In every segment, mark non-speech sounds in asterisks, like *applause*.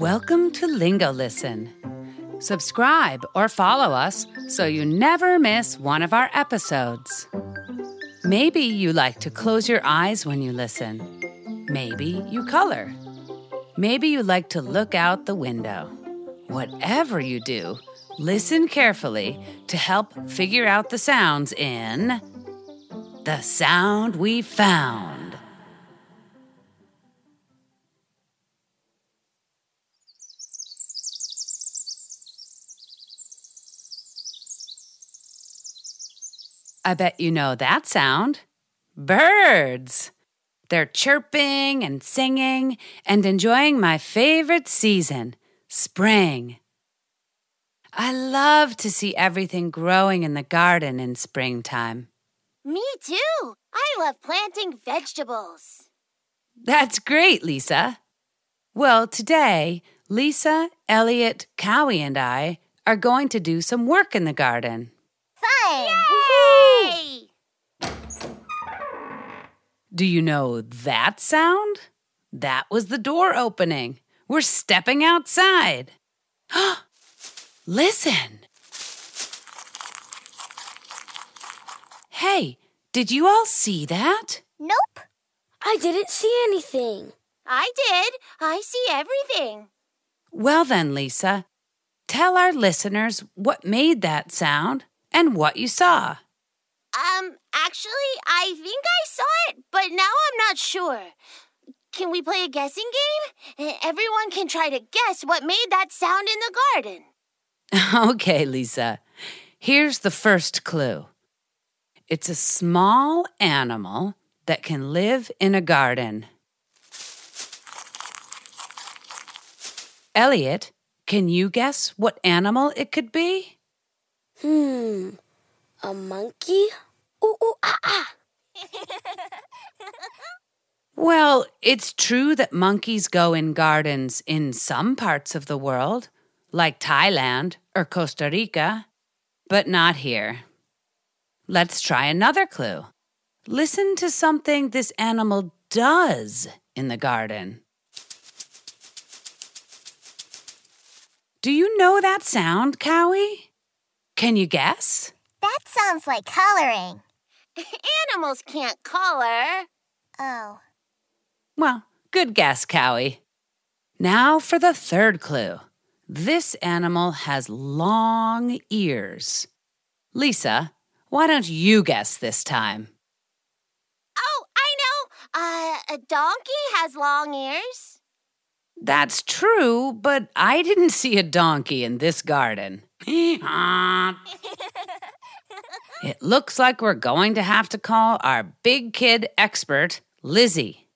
Welcome to Lingo Listen. Subscribe or follow us so you never miss one of our episodes. Maybe you like to close your eyes when you listen. Maybe you color. Maybe you like to look out the window. Whatever you do, listen carefully to help figure out the sounds in The Sound We Found. I bet you know that sound. Birds. They're chirping and singing and enjoying my favorite season, spring. I love to see everything growing in the garden in springtime. Me too. I love planting vegetables. That's great, Lisa. Well, today, Lisa, Elliot, Cowie, and I are going to do some work in the garden. Fun! Yay! Do you know that sound? That was the door opening. We're stepping outside. *gasps* Listen. Hey, did you all see that? Nope. I didn't see anything. I did. I see everything. Well, then, Lisa, tell our listeners what made that sound and what you saw. Um, actually, I think I saw it, but now I'm not sure. Can we play a guessing game? Everyone can try to guess what made that sound in the garden. *laughs* okay, Lisa. Here's the first clue it's a small animal that can live in a garden. Elliot, can you guess what animal it could be? Hmm. A monkey? Ooh, ooh, ah, ah. Well, it's true that monkeys go in gardens in some parts of the world, like Thailand or Costa Rica, but not here. Let's try another clue. Listen to something this animal does in the garden. Do you know that sound, Cowie? Can you guess? That sounds like coloring. Animals can't color. Oh. Well, good guess, Cowie. Now for the third clue. This animal has long ears. Lisa, why don't you guess this time? Oh, I know. Uh, a donkey has long ears. That's true, but I didn't see a donkey in this garden. *laughs* *laughs* it looks like we're going to have to call our big kid expert, Lizzie.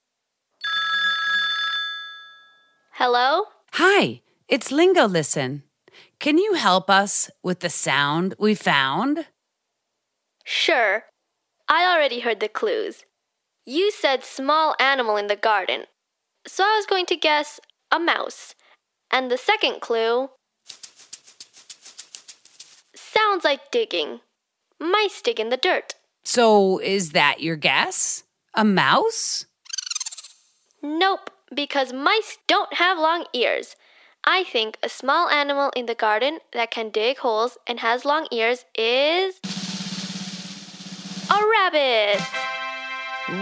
Hello? Hi, it's Lingo Listen. Can you help us with the sound we found? Sure. I already heard the clues. You said small animal in the garden. So I was going to guess a mouse. And the second clue sounds like digging. Mice dig in the dirt. So, is that your guess? A mouse? Nope, because mice don't have long ears. I think a small animal in the garden that can dig holes and has long ears is. a rabbit!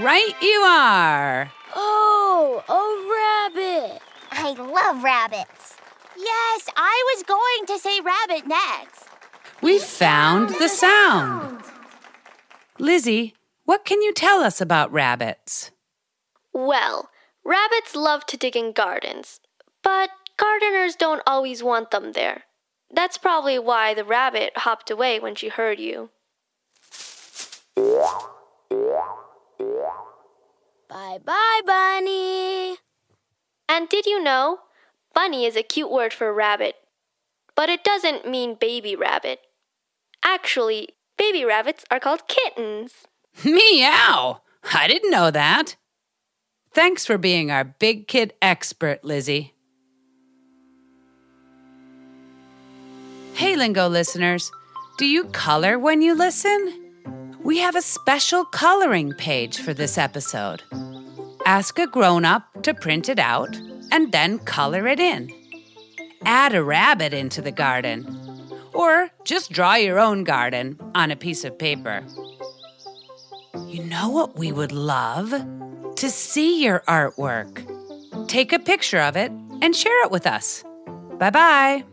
Right, you are. Oh, a rabbit. I love rabbits. Yes, I was going to say rabbit next. We found the sound. Lizzie, what can you tell us about rabbits? Well, rabbits love to dig in gardens, but gardeners don't always want them there. That's probably why the rabbit hopped away when she heard you. Bye bye, Bunny. And did you know? Bunny is a cute word for rabbit. But it doesn't mean baby rabbit. Actually, baby rabbits are called kittens. *laughs* Meow! I didn't know that. Thanks for being our big kid expert, Lizzie. Hey, Lingo listeners, do you color when you listen? We have a special coloring page for this episode. Ask a grown up to print it out and then color it in. Add a rabbit into the garden, or just draw your own garden on a piece of paper. You know what we would love? To see your artwork. Take a picture of it and share it with us. Bye bye.